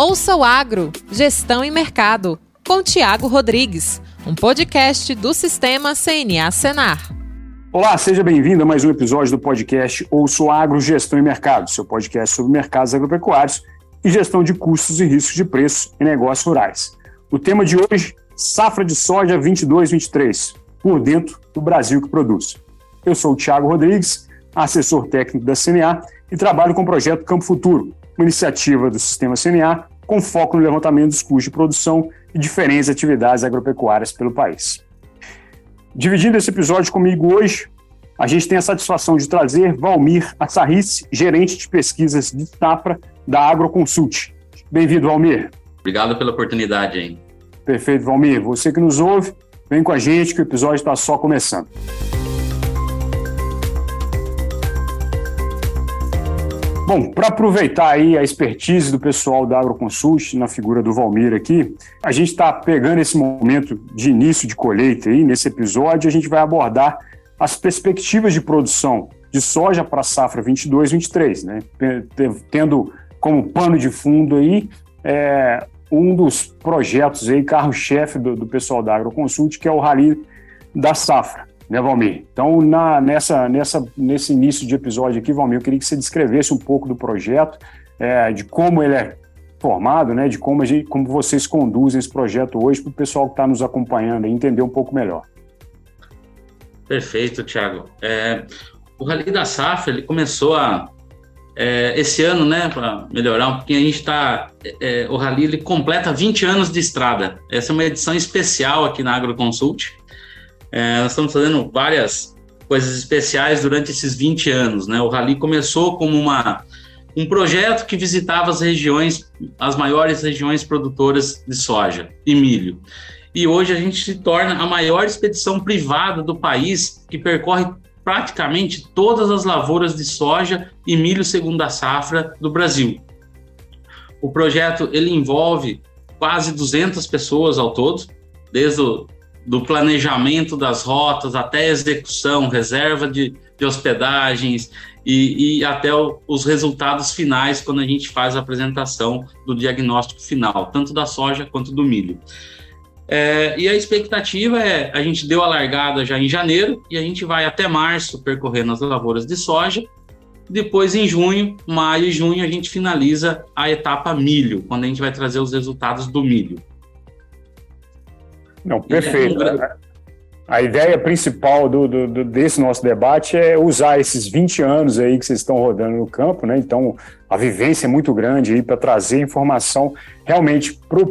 Ouça o Agro, Gestão e Mercado, com Tiago Rodrigues, um podcast do Sistema CNA Senar. Olá, seja bem-vindo a mais um episódio do podcast Ouça o Agro, Gestão e Mercado, seu podcast sobre mercados agropecuários e gestão de custos e riscos de preço em negócios rurais. O tema de hoje, safra de soja 22-23, por dentro do Brasil que produz. Eu sou o Tiago Rodrigues, assessor técnico da CNA e trabalho com o projeto Campo Futuro, uma iniciativa do Sistema CNA com foco no levantamento dos custos de produção e diferentes atividades agropecuárias pelo país. Dividindo esse episódio comigo hoje, a gente tem a satisfação de trazer Valmir Assarrice, gerente de pesquisas de safra da Agroconsult. Bem-vindo, Valmir. Obrigado pela oportunidade, hein? Perfeito, Valmir. Você que nos ouve, vem com a gente que o episódio está só começando. Bom, para aproveitar aí a expertise do pessoal da AgroConsult, na figura do Valmir aqui, a gente está pegando esse momento de início de colheita aí, nesse episódio, a gente vai abordar as perspectivas de produção de soja para a safra 22-23, né? Tendo como pano de fundo aí é, um dos projetos aí, carro-chefe do, do pessoal da AgroConsult, que é o Rally da Safra né, Valmir? Então, na, nessa, nessa, nesse início de episódio aqui, Valmir, eu queria que você descrevesse um pouco do projeto, é, de como ele é formado, né, de como, a gente, como vocês conduzem esse projeto hoje, para o pessoal que está nos acompanhando entender um pouco melhor. Perfeito, Thiago. É, o Rally da Safra ele começou a, é, esse ano, né, para melhorar um pouquinho, a gente está. É, o Rally ele completa 20 anos de estrada. Essa é uma edição especial aqui na AgroConsult. É, nós estamos fazendo várias coisas especiais durante esses 20 anos. Né? O Rally começou como uma, um projeto que visitava as regiões, as maiores regiões produtoras de soja e milho. E hoje a gente se torna a maior expedição privada do país que percorre praticamente todas as lavouras de soja e milho segunda safra do Brasil. O projeto ele envolve quase 200 pessoas ao todo, desde o do planejamento das rotas até a execução, reserva de, de hospedagens e, e até o, os resultados finais quando a gente faz a apresentação do diagnóstico final, tanto da soja quanto do milho. É, e a expectativa é, a gente deu a largada já em janeiro e a gente vai até março percorrendo as lavouras de soja. Depois, em junho, maio e junho, a gente finaliza a etapa milho, quando a gente vai trazer os resultados do milho. Não, perfeito. A ideia principal do, do, desse nosso debate é usar esses 20 anos aí que vocês estão rodando no campo, né? Então, a vivência é muito grande aí para trazer informação realmente para o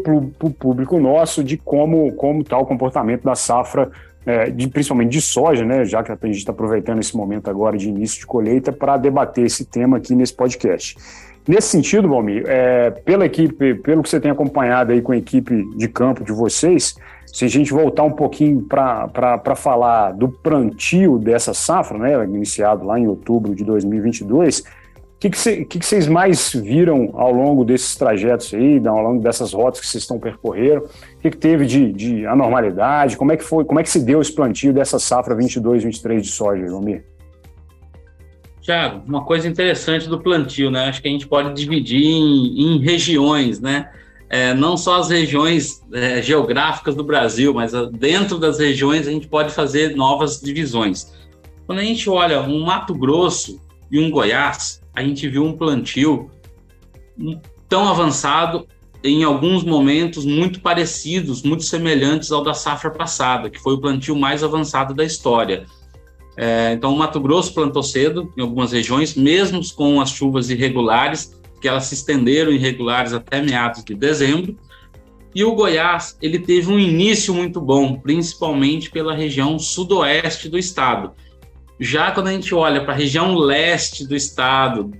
público nosso de como como está o comportamento da safra, é, de, principalmente de soja, né? Já que a gente está aproveitando esse momento agora de início de colheita para debater esse tema aqui nesse podcast. Nesse sentido, Valmir, é, pela equipe, pelo que você tem acompanhado aí com a equipe de campo de vocês, se a gente voltar um pouquinho para falar do plantio dessa safra, né, iniciado lá em outubro de 2022, o que, que, cê, que, que vocês mais viram ao longo desses trajetos aí, ao longo dessas rotas que vocês estão percorrendo? O que, que teve de, de anormalidade? Como é que foi? Como é que se deu esse plantio dessa safra 22, 23 de soja, Valmir? Tiago, uma coisa interessante do plantio, né? Acho que a gente pode dividir em, em regiões, né? É, não só as regiões é, geográficas do Brasil, mas dentro das regiões a gente pode fazer novas divisões. Quando a gente olha um Mato Grosso e um Goiás, a gente viu um plantio tão avançado em alguns momentos muito parecidos, muito semelhantes ao da safra passada, que foi o plantio mais avançado da história. É, então, o Mato Grosso plantou cedo em algumas regiões, mesmo com as chuvas irregulares, que elas se estenderam irregulares até meados de dezembro. E o Goiás, ele teve um início muito bom, principalmente pela região sudoeste do estado. Já quando a gente olha para a região leste do estado,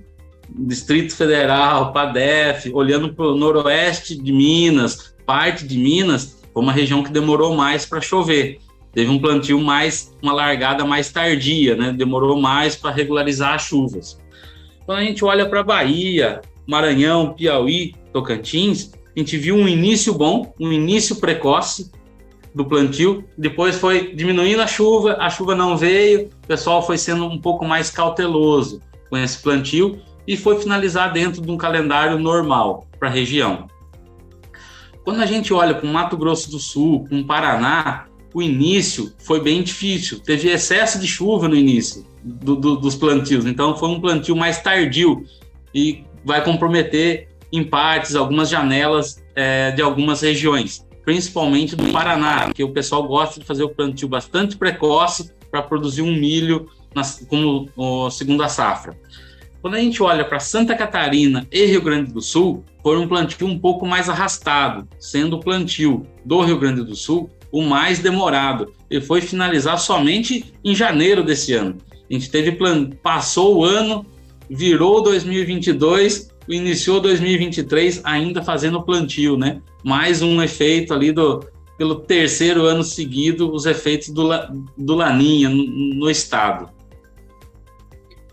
Distrito Federal, PADEF, olhando para o noroeste de Minas, parte de Minas, foi uma região que demorou mais para chover teve um plantio mais, uma largada mais tardia, né? Demorou mais para regularizar as chuvas. Quando a gente olha para Bahia, Maranhão, Piauí, Tocantins, a gente viu um início bom, um início precoce do plantio, depois foi diminuindo a chuva, a chuva não veio, o pessoal foi sendo um pouco mais cauteloso com esse plantio e foi finalizar dentro de um calendário normal para a região. quando a gente olha para o Mato Grosso do Sul, para o Paraná, o início foi bem difícil. Teve excesso de chuva no início do, do, dos plantios, então foi um plantio mais tardio e vai comprometer em partes algumas janelas é, de algumas regiões, principalmente do Paraná, que o pessoal gosta de fazer o plantio bastante precoce para produzir um milho como o, segunda safra. Quando a gente olha para Santa Catarina e Rio Grande do Sul, foi um plantio um pouco mais arrastado, sendo o plantio do Rio Grande do Sul o mais demorado. Ele foi finalizar somente em janeiro desse ano. A gente teve plan... passou o ano, virou 2022, iniciou 2023 ainda fazendo plantio, né? Mais um efeito ali do pelo terceiro ano seguido os efeitos do, do laninha no, no estado.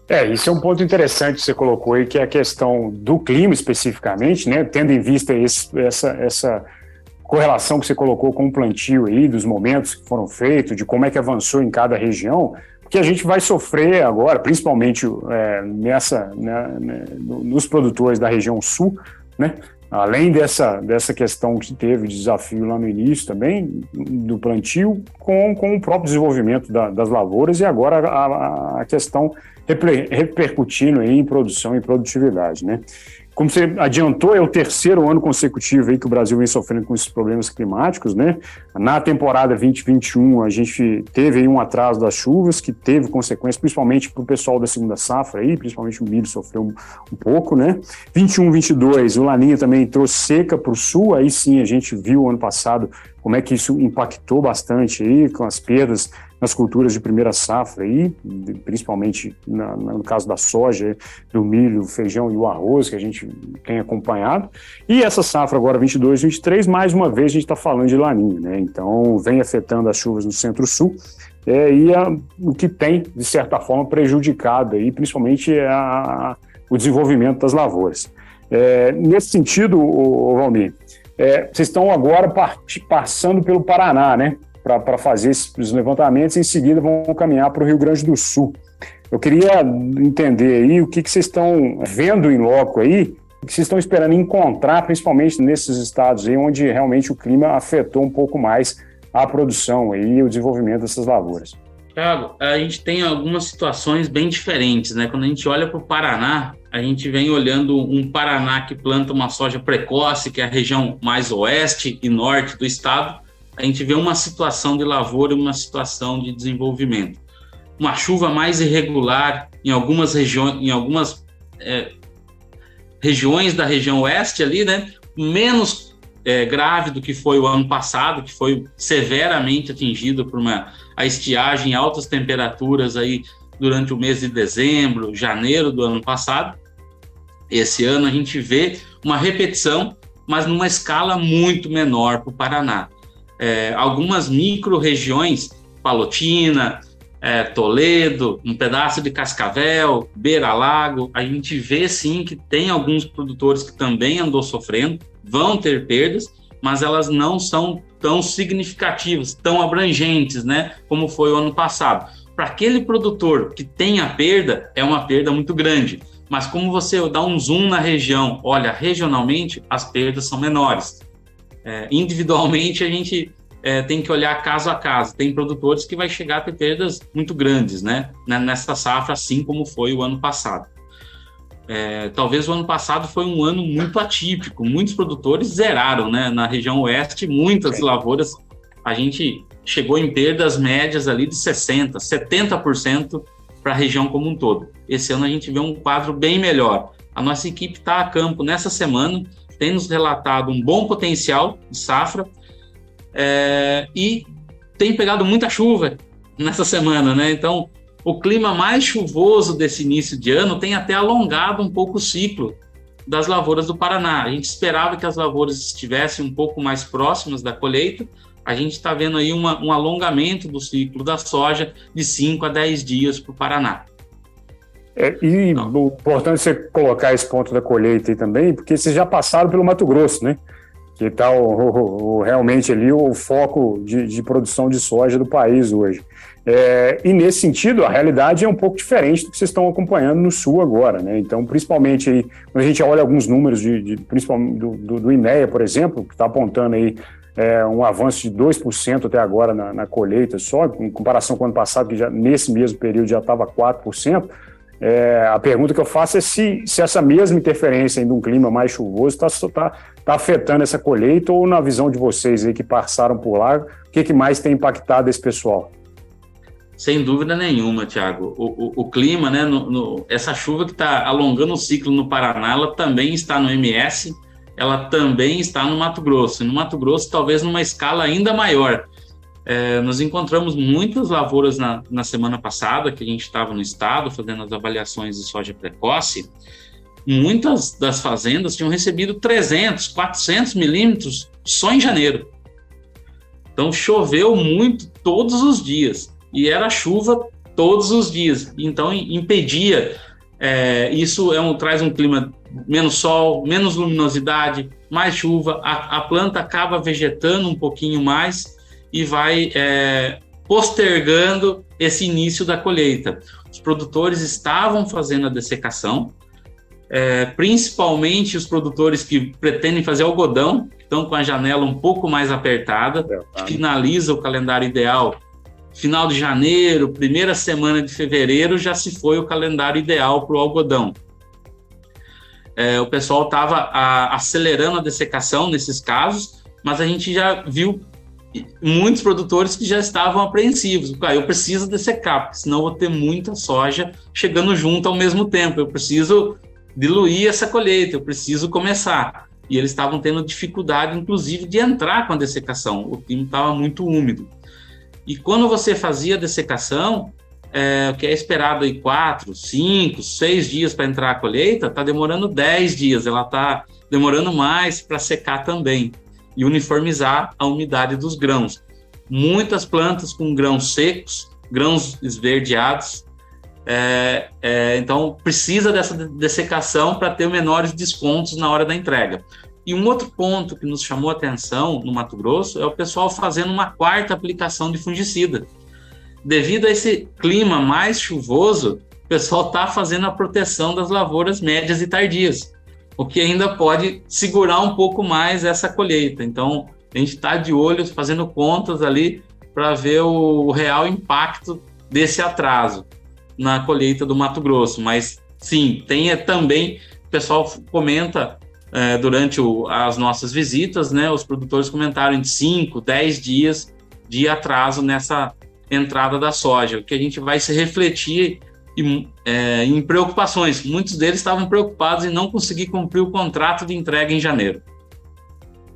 É, isso é um ponto interessante que você colocou aí, que é a questão do clima especificamente, né? Tendo em vista esse, essa, essa correlação que você colocou com o plantio aí, dos momentos que foram feitos, de como é que avançou em cada região, porque a gente vai sofrer agora, principalmente é, nessa, né, né nos produtores da região sul, né? Além dessa, dessa questão que teve de desafio lá no início também, do plantio, com, com o próprio desenvolvimento da, das lavouras e agora a, a questão repercutindo em produção e produtividade, né? Como você adiantou, é o terceiro ano consecutivo aí que o Brasil vem sofrendo com esses problemas climáticos, né? Na temporada 2021, a gente teve um atraso das chuvas, que teve consequências, principalmente para o pessoal da segunda safra aí, principalmente o milho sofreu um, um pouco, né? 21, 22, o Laninha também entrou seca para o sul, aí sim a gente viu ano passado como é que isso impactou bastante aí, com as perdas nas culturas de primeira safra aí, principalmente na, no caso da soja, do milho, feijão e o arroz que a gente tem acompanhado. E essa safra agora 22, 23, mais uma vez a gente está falando de laninha, né? Então vem afetando as chuvas no centro-sul. É, e a, o que tem, de certa forma, prejudicado aí, principalmente é a, o desenvolvimento das lavouras. É, nesse sentido, o, o Valmir, é, vocês estão agora part, passando pelo Paraná, né? Para fazer esses levantamentos e em seguida vão caminhar para o Rio Grande do Sul. Eu queria entender aí o que, que vocês estão vendo em loco aí, o que vocês estão esperando encontrar, principalmente nesses estados aí onde realmente o clima afetou um pouco mais a produção e o desenvolvimento dessas lavouras. Thiago, a gente tem algumas situações bem diferentes, né? Quando a gente olha para o Paraná, a gente vem olhando um Paraná que planta uma soja precoce, que é a região mais oeste e norte do estado, a gente vê uma situação de lavoura e uma situação de desenvolvimento. Uma chuva mais irregular em algumas regiões, em algumas é, regiões da região oeste ali, né? Menos é, grave do que foi o ano passado, que foi severamente atingido por uma a estiagem em altas temperaturas aí durante o mês de dezembro, janeiro do ano passado. Esse ano a gente vê uma repetição, mas numa escala muito menor para o Paraná é, algumas micro-regiões, Palotina, é, Toledo, um pedaço de Cascavel, Beira Lago, a gente vê sim que tem alguns produtores que também andou sofrendo, vão ter perdas, mas elas não são tão significativas, tão abrangentes, né, como foi o ano passado. Para aquele produtor que tem a perda, é uma perda muito grande. Mas como você dá um zoom na região, olha, regionalmente as perdas são menores. É, individualmente, a gente é, tem que olhar caso a caso. Tem produtores que vai chegar a ter perdas muito grandes, né? Nessa safra, assim como foi o ano passado. É, talvez o ano passado foi um ano muito atípico. Muitos produtores zeraram, né? Na região oeste, muitas lavouras, a gente chegou em perdas médias ali de 60%, 70% para a região como um todo. Esse ano a gente vê um quadro bem melhor. A nossa equipe está a campo nessa semana tem nos relatado um bom potencial de safra é, e tem pegado muita chuva nessa semana, né? Então, o clima mais chuvoso desse início de ano tem até alongado um pouco o ciclo das lavouras do Paraná. A gente esperava que as lavouras estivessem um pouco mais próximas da colheita. A gente está vendo aí uma, um alongamento do ciclo da soja de 5 a 10 dias para o Paraná. É, e o importante você colocar esse ponto da colheita aí também, porque vocês já passaram pelo Mato Grosso, né? Que está realmente ali o foco de, de, produção de soja do país hoje. É, e nesse sentido, a realidade é um pouco diferente do que vocês estão acompanhando no Sul agora, né? Então, principalmente aí, quando a gente olha alguns números de, de principalmente do, do, do, INEA, por exemplo, que está apontando aí é, um avanço de 2% até agora na, na, colheita só, em comparação com o ano passado, que já, nesse mesmo período já estava 4%. É, a pergunta que eu faço é se, se essa mesma interferência de um clima mais chuvoso está tá, tá afetando essa colheita ou, na visão de vocês aí que passaram por lá, o que, que mais tem impactado esse pessoal? Sem dúvida nenhuma, Tiago. O, o, o, clima, né, no, no, essa chuva que está alongando o ciclo no Paraná, ela também está no MS, ela também está no Mato Grosso. E no Mato Grosso, talvez numa escala ainda maior. É, nós encontramos muitas lavouras na, na semana passada, que a gente estava no estado fazendo as avaliações de soja precoce. Muitas das fazendas tinham recebido 300, 400 milímetros só em janeiro. Então choveu muito todos os dias e era chuva todos os dias. Então impedia. É, isso é um, traz um clima menos sol, menos luminosidade, mais chuva. A, a planta acaba vegetando um pouquinho mais e vai é, postergando esse início da colheita. Os produtores estavam fazendo a dessecação, é, principalmente os produtores que pretendem fazer algodão, estão com a janela um pouco mais apertada, é, finaliza o calendário ideal final de janeiro, primeira semana de fevereiro, já se foi o calendário ideal para o algodão. É, o pessoal estava acelerando a dessecação nesses casos, mas a gente já viu muitos produtores que já estavam apreensivos. Ah, eu preciso dessecar, porque senão vou ter muita soja chegando junto ao mesmo tempo. Eu preciso diluir essa colheita, eu preciso começar. E eles estavam tendo dificuldade, inclusive, de entrar com a dessecação. O clima estava muito úmido. E quando você fazia a dessecação, é, o que é esperado aí quatro, cinco, seis dias para entrar a colheita, está demorando dez dias. Ela está demorando mais para secar também e uniformizar a umidade dos grãos. Muitas plantas com grãos secos, grãos esverdeados. É, é, então precisa dessa dessecação para ter menores descontos na hora da entrega. E um outro ponto que nos chamou atenção no Mato Grosso é o pessoal fazendo uma quarta aplicação de fungicida. Devido a esse clima mais chuvoso, o pessoal está fazendo a proteção das lavouras médias e tardias, o que ainda pode segurar um pouco mais essa colheita. Então, a gente está de olho, fazendo contas ali para ver o real impacto desse atraso na colheita do Mato Grosso. Mas sim, tem é também, o pessoal comenta é, durante o, as nossas visitas, né, os produtores comentaram de 5, 10 dias de atraso nessa entrada da soja, o que a gente vai se refletir em, é, em preocupações. Muitos deles estavam preocupados em não conseguir cumprir o contrato de entrega em janeiro.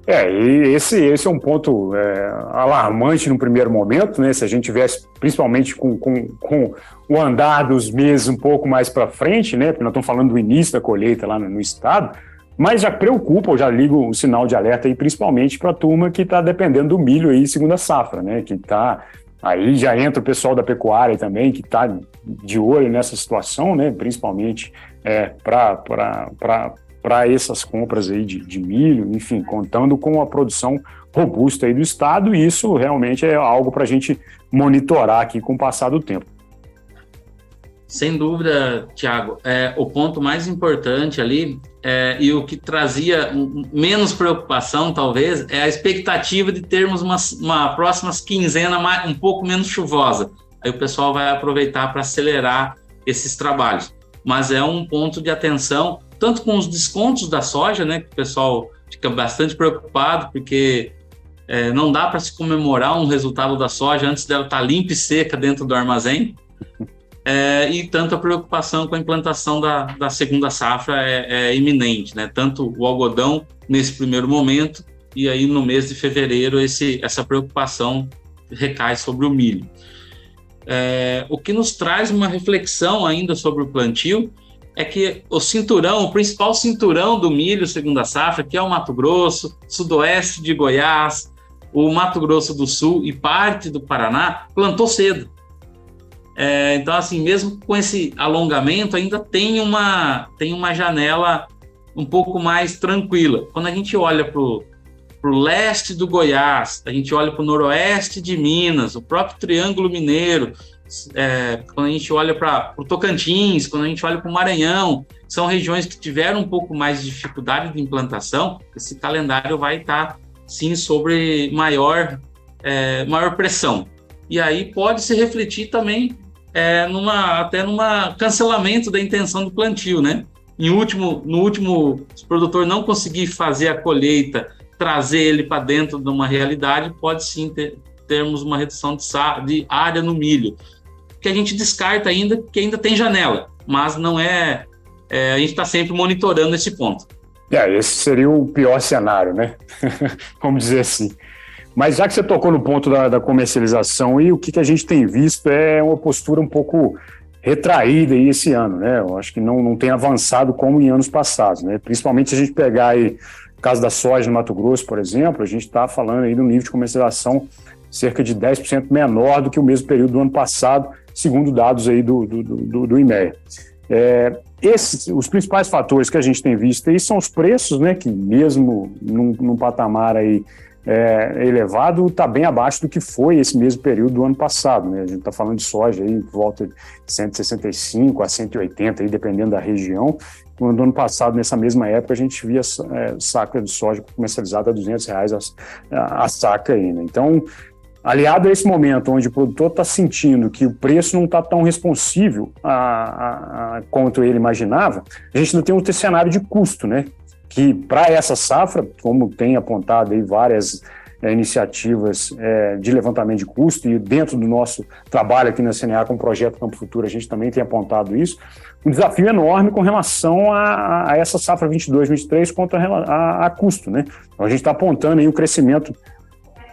É, e esse, esse é um ponto é, alarmante no primeiro momento, né? Se a gente tivesse, principalmente com, com, com o andar dos meses um pouco mais para frente, né? Porque nós estamos falando do início da colheita lá no, no estado, mas já preocupa, eu já ligo o sinal de alerta aí, principalmente para a turma que está dependendo do milho aí, segunda safra, né? Que está. Aí já entra o pessoal da pecuária também, que está de olho nessa situação, né? Principalmente é, para essas compras aí de, de milho, enfim, contando com a produção robusta aí do Estado, e isso realmente é algo para a gente monitorar aqui com o passar do tempo. Sem dúvida, Tiago. É, o ponto mais importante ali é, e o que trazia menos preocupação, talvez, é a expectativa de termos uma, uma próxima quinzena um pouco menos chuvosa. Aí o pessoal vai aproveitar para acelerar esses trabalhos. Mas é um ponto de atenção, tanto com os descontos da soja, né, que o pessoal fica bastante preocupado, porque é, não dá para se comemorar um resultado da soja antes dela estar tá limpa e seca dentro do armazém é, e tanto a preocupação com a implantação da, da segunda safra é, é, iminente, né? Tanto o algodão nesse primeiro momento e aí no mês de fevereiro esse, essa preocupação recai sobre o milho. É, o que nos traz uma reflexão ainda sobre o plantio é que o cinturão, o principal cinturão do milho segunda safra, que é o Mato Grosso, sudoeste de Goiás, o Mato Grosso do Sul e parte do Paraná, plantou cedo. É, então, assim, mesmo com esse alongamento, ainda tem uma, tem uma janela um pouco mais tranquila. Quando a gente olha para o leste do Goiás, a gente olha para o noroeste de Minas, o próprio Triângulo Mineiro, é, quando a gente olha para o Tocantins, quando a gente olha para o Maranhão, são regiões que tiveram um pouco mais de dificuldade de implantação, esse calendário vai estar, tá, sim, sobre maior, é, maior pressão. E aí pode se refletir também é, numa, até numa cancelamento da intenção do plantio, né? Em último, no último, se o produtor não conseguir fazer a colheita, trazer ele para dentro de uma realidade, pode sim ter, termos uma redução de, de área no milho que a gente descarta ainda, que ainda tem janela, mas não é. é a gente está sempre monitorando esse ponto. É, esse seria o pior cenário, né? Vamos dizer assim. Mas já que você tocou no ponto da, da comercialização, e o que, que a gente tem visto é uma postura um pouco retraída aí esse ano, né? Eu acho que não, não tem avançado como em anos passados, né? Principalmente se a gente pegar aí o caso da soja no Mato Grosso, por exemplo, a gente está falando aí do nível de comercialização cerca de 10% menor do que o mesmo período do ano passado, segundo dados aí do, do, do, do IMEA. É, esses, os principais fatores que a gente tem visto aí são os preços, né, que mesmo num, num patamar aí é, elevado, está bem abaixo do que foi esse mesmo período do ano passado. Né? A gente está falando de soja aí volta de 165 a 180, aí, dependendo da região. No ano passado, nessa mesma época, a gente via é, saca de soja comercializada a 200 reais a, a, a saca aí. Né? Então, aliado a esse momento onde o produtor está sentindo que o preço não está tão responsível a, a, a, quanto ele imaginava, a gente não tem um cenário de custo, né? Que para essa safra, como tem apontado aí várias é, iniciativas é, de levantamento de custo, e dentro do nosso trabalho aqui na CNA com o projeto Campo Futuro, a gente também tem apontado isso, um desafio enorme com relação a, a essa safra 22-23 quanto a, a, custo, né? Então a gente está apontando aí um crescimento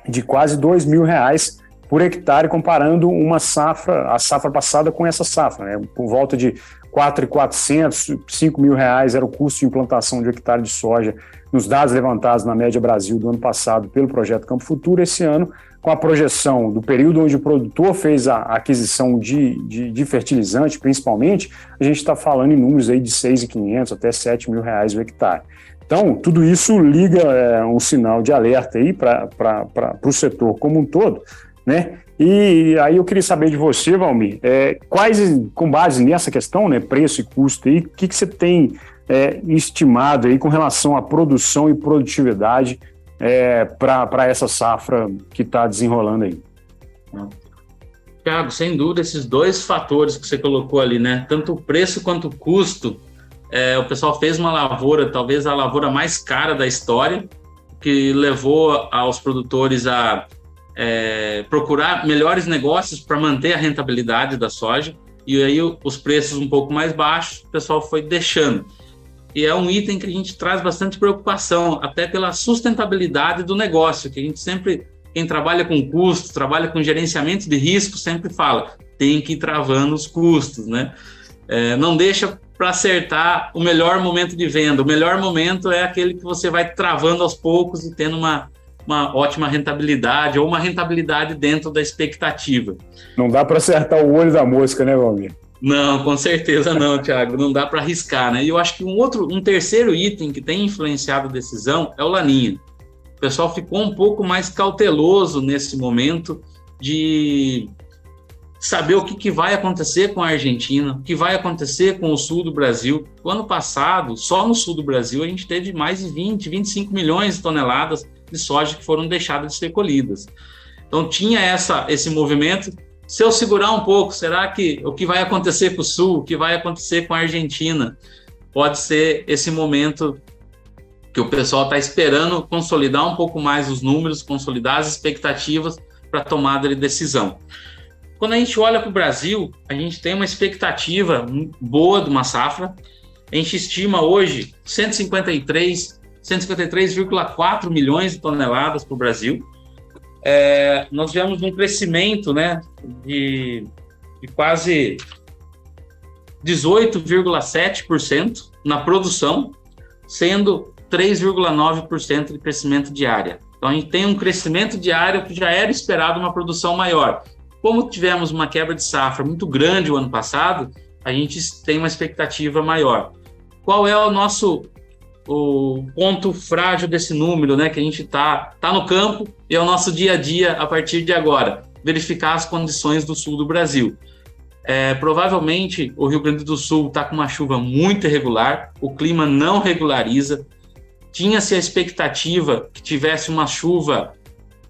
de quase dois mil reais por hectare, comparando uma safra, a safra passada com essa safra, né? Por volta de 4.400, 5 mil reais era o custo de implantação de hectare de soja nos dados levantados na média Brasil do ano passado pelo projeto Campo Futuro. Esse ano, com a projeção do período onde o produtor fez a aquisição de, de, de fertilizante, principalmente, a gente está falando em números aí de 6.500 até 7 mil reais o hectare. Então, tudo isso liga é, um sinal de alerta aí para o setor como um todo, né? E aí eu queria saber de você, Valmir, é, quais, com base nessa questão, né, preço e custo o que, que você tem é, estimado aí com relação à produção e produtividade é, para essa safra que está desenrolando aí? Tiago, sem dúvida, esses dois fatores que você colocou ali, né? Tanto o preço quanto o custo, é, o pessoal fez uma lavoura, talvez a lavoura mais cara da história, que levou aos produtores a é, procurar melhores negócios para manter a rentabilidade da soja, e aí os preços um pouco mais baixos, o pessoal foi deixando. E é um item que a gente traz bastante preocupação, até pela sustentabilidade do negócio, que a gente sempre, quem trabalha com custo, trabalha com gerenciamento de risco, sempre fala, tem que ir travando os custos, né? É, não deixa para acertar o melhor momento de venda. O melhor momento é aquele que você vai travando aos poucos e tendo uma, uma ótima rentabilidade ou uma rentabilidade dentro da expectativa. Não dá para acertar o olho da mosca, né, Valmir? Não, com certeza não, Thiago. Não dá para arriscar, né? E eu acho que um outro, um terceiro item que tem influenciado a decisão é o laninha. O pessoal ficou um pouco mais cauteloso nesse momento de saber o que, que, vai acontecer com a Argentina, o que vai acontecer com o sul do Brasil. O ano passado, só no sul do Brasil, a gente teve mais de 20, 25 milhões de toneladas de soja que foram deixadas de ser colhidas. Então tinha essa, esse movimento. Se eu segurar um pouco, será que o que vai acontecer com o sul, o que vai acontecer com a Argentina, pode ser esse momento que o pessoal está esperando consolidar um pouco mais os números, consolidar as expectativas para tomada de decisão. Quando a gente olha para o Brasil, a gente tem uma expectativa boa de uma safra. A gente estima hoje 153, 153,4 milhões de toneladas para o Brasil. É, nós tivemos um crescimento né, de, de quase 18,7% na produção, sendo 3,9% de crescimento de área. Então a gente tem um crescimento diário que já era esperado uma produção maior. Como tivemos uma quebra de safra muito grande o ano passado, a gente tem uma expectativa maior. Qual é o nosso o ponto frágil desse número, né? Que a gente está tá no campo e é o nosso dia a dia a partir de agora. Verificar as condições do sul do Brasil. É, provavelmente o Rio Grande do Sul está com uma chuva muito irregular, o clima não regulariza. Tinha-se a expectativa que tivesse uma chuva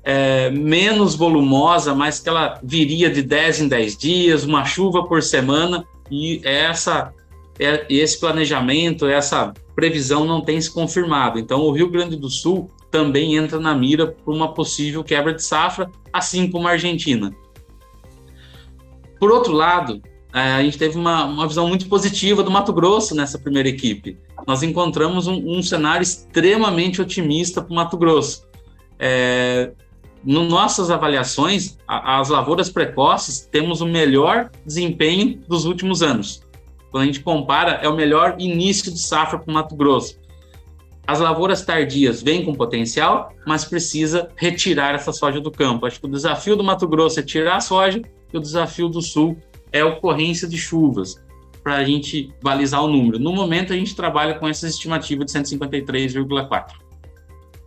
é, menos volumosa, mas que ela viria de 10 em 10 dias, uma chuva por semana, e essa, é, esse planejamento, essa previsão não tem se confirmado. Então, o Rio Grande do Sul também entra na mira por uma possível quebra de safra, assim como a Argentina. Por outro lado, é, a gente teve uma, uma visão muito positiva do Mato Grosso nessa primeira equipe. Nós encontramos um, um cenário extremamente otimista para o Mato Grosso. É, no nossas avaliações, a, as lavouras precoces temos o melhor desempenho dos últimos anos. Quando a gente compara, é o melhor início de safra para o Mato Grosso. As lavouras tardias vêm com potencial, mas precisa retirar essa soja do campo. Acho que o desafio do Mato Grosso é tirar a soja e o desafio do Sul é a ocorrência de chuvas, para a gente balizar o número. No momento, a gente trabalha com essa estimativa de 153,4.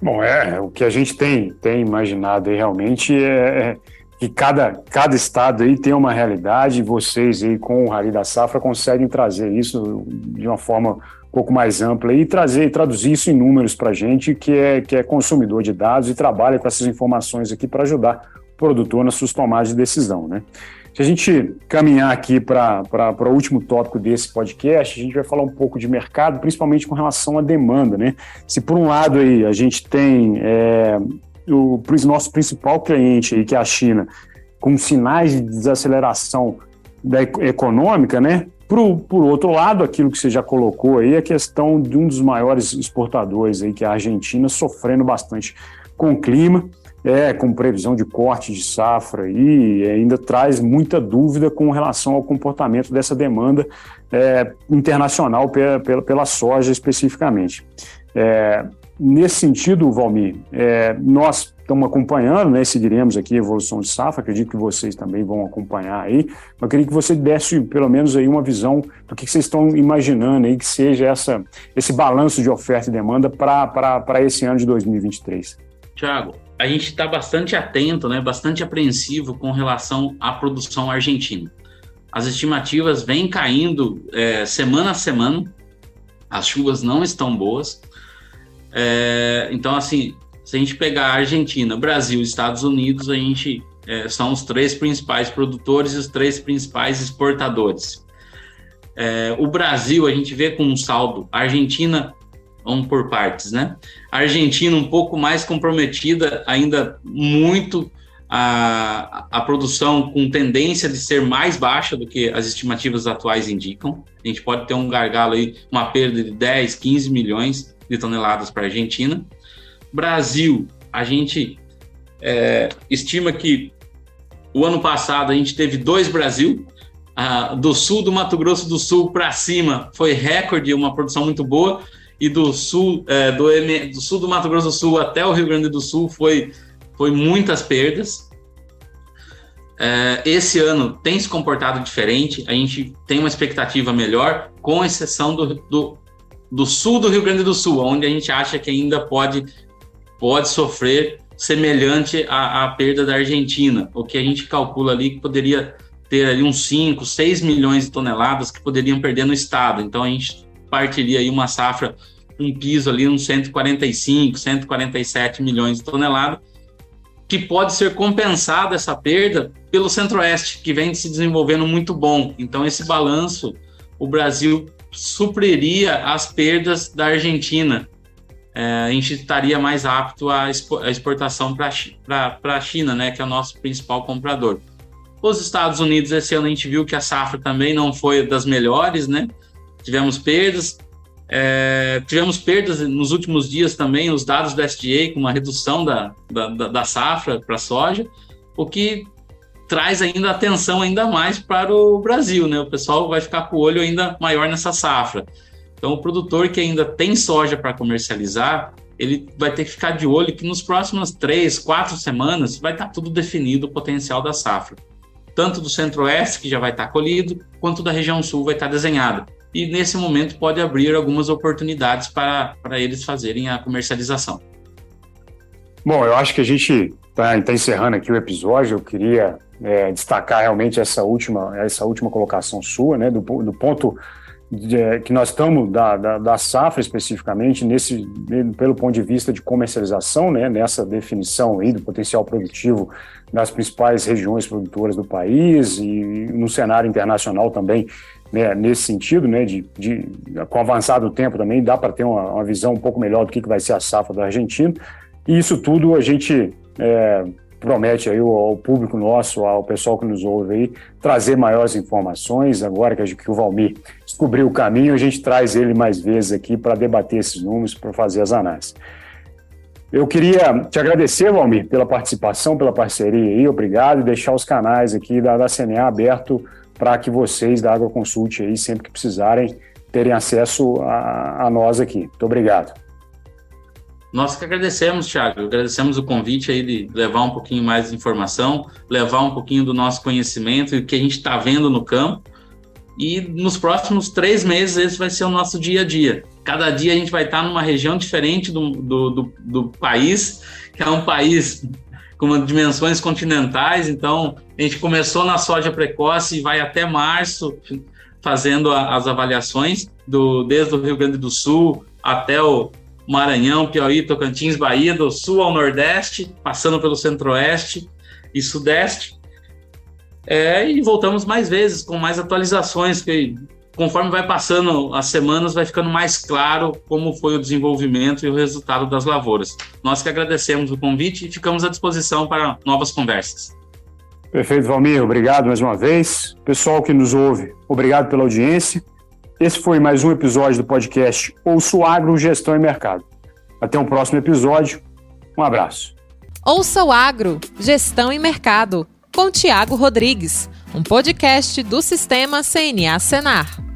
Bom, é, o que a gente tem, tem imaginado aí realmente é, é que cada, cada estado aí tem uma realidade, vocês aí com o Rally da Safra conseguem trazer isso de uma forma um pouco mais ampla e trazer e traduzir isso em números para a gente que é, que é consumidor de dados e trabalha com essas informações aqui para ajudar o produtor nas suas tomadas de decisão, né? Se a gente caminhar aqui para o último tópico desse podcast, a gente vai falar um pouco de mercado, principalmente com relação à demanda, né? Se por um lado aí a gente tem é, o nosso principal cliente aí, que é a China, com sinais de desaceleração da econômica, né? Por, por outro lado, aquilo que você já colocou aí, a questão de um dos maiores exportadores aí, que é a Argentina, sofrendo bastante com o clima, é, com previsão de corte de safra e ainda traz muita dúvida com relação ao comportamento dessa demanda é, internacional pela, pela, pela, soja especificamente. É, nesse sentido, Valmir, é, nós estamos acompanhando, né, seguiremos aqui a evolução de safra, acredito que vocês também vão acompanhar aí, mas queria que você desse pelo menos aí uma visão do que vocês estão imaginando aí que seja essa, esse balanço de oferta e demanda para esse ano de 2023. Tiago, a gente está bastante atento, né, bastante apreensivo com relação à produção argentina. As estimativas vêm caindo é, semana a semana, as chuvas não estão boas. É, então, assim, se a gente pegar a Argentina, Brasil Estados Unidos, a gente é, são os três principais produtores e os três principais exportadores. É, o Brasil, a gente vê com um saldo, a Argentina, vamos por partes, né? A Argentina um pouco mais comprometida, ainda muito a, a produção com tendência de ser mais baixa do que as estimativas atuais indicam. A gente pode ter um gargalo aí, uma perda de 10, 15 milhões de toneladas para a Argentina. Brasil, a gente é, estima que o ano passado a gente teve dois Brasil, ah, do sul do Mato Grosso do Sul para cima foi recorde, uma produção muito boa, e do sul, é, do, do, sul do Mato Grosso do Sul até o Rio Grande do Sul foi, foi muitas perdas. É, esse ano tem se comportado diferente, a gente tem uma expectativa melhor, com exceção do, do, do sul do Rio Grande do Sul, onde a gente acha que ainda pode pode sofrer semelhante à, à perda da Argentina, o que a gente calcula ali que poderia ter ali uns 5, 6 milhões de toneladas que poderiam perder no estado. Então a gente partiria aí uma safra, um piso ali uns 145, 147 milhões de toneladas, que pode ser compensada essa perda pelo Centro-Oeste, que vem se desenvolvendo muito bom. Então esse balanço, o Brasil supriria as perdas da Argentina, é, a gente estaria mais apto à exportação para a China, né, que é o nosso principal comprador. Os Estados Unidos, esse ano a gente viu que a safra também não foi das melhores, né? Tivemos perdas, é, tivemos perdas nos últimos dias também, os dados do SDA com uma redução da, da, da safra para soja, o que traz ainda atenção ainda mais para o Brasil, né? O pessoal vai ficar com o olho ainda maior nessa safra. Então, o produtor que ainda tem soja para comercializar, ele vai ter que ficar de olho que nos próximas três, quatro semanas vai estar tá tudo definido o potencial da safra. Tanto do centro-oeste, que já vai estar tá colhido, quanto da região sul vai estar tá desenhado. e nesse momento pode abrir algumas oportunidades para, para eles fazerem a comercialização. Bom, eu acho que a gente está tá encerrando aqui o episódio. Eu queria é, destacar realmente essa última, essa última colocação sua, né, do, do ponto de, é, que nós estamos da, da, da, safra especificamente nesse pelo ponto de vista de comercialização, né, nessa definição aí do potencial produtivo das principais regiões produtoras do país e no cenário internacional também né, nesse sentido, né, de, de, com o avançar do tempo também dá para ter uma, uma, visão um pouco melhor do que, que vai ser a safra da Argentina. E isso tudo a gente é, promete aí ao, público nosso, ao pessoal que nos ouve aí, trazer maiores informações. Agora que, o Valmir descobriu o caminho, a gente traz ele mais vezes aqui para debater esses números, para fazer as análises. Eu queria te agradecer, Valmir, pela participação, pela parceria aí, obrigado, e deixar os canais aqui da, da CNA aberto para que vocês da Água Consulte aí, sempre que precisarem, terem acesso a, a nós aqui. Muito obrigado. Nós que agradecemos, Thiago, agradecemos o convite aí de levar um pouquinho mais de informação, levar um pouquinho do nosso conhecimento e o que a gente está vendo no campo. E nos próximos três meses esse vai ser o nosso dia a dia. Cada dia a gente vai estar numa região diferente do, do, do, do país, que é um país com dimensões continentais. Então, a gente começou na soja precoce e vai até março fazendo a, as avaliações, do, desde o Rio Grande do Sul até o, Maranhão, Piauí, Tocantins, Bahia, do sul ao nordeste, passando pelo centro-oeste e sudeste. É, e voltamos mais vezes com mais atualizações, que conforme vai passando as semanas, vai ficando mais claro como foi o desenvolvimento e o resultado das lavouras. Nós que agradecemos o convite e ficamos à disposição para novas conversas. Perfeito, Valmir. Obrigado mais uma vez. Pessoal que nos ouve, obrigado pela audiência. Esse foi mais um episódio do podcast Ouço Agro, Gestão e Mercado. Até um próximo episódio. Um abraço. Ouça o Agro, Gestão e Mercado, com Tiago Rodrigues, um podcast do Sistema CNA Senar.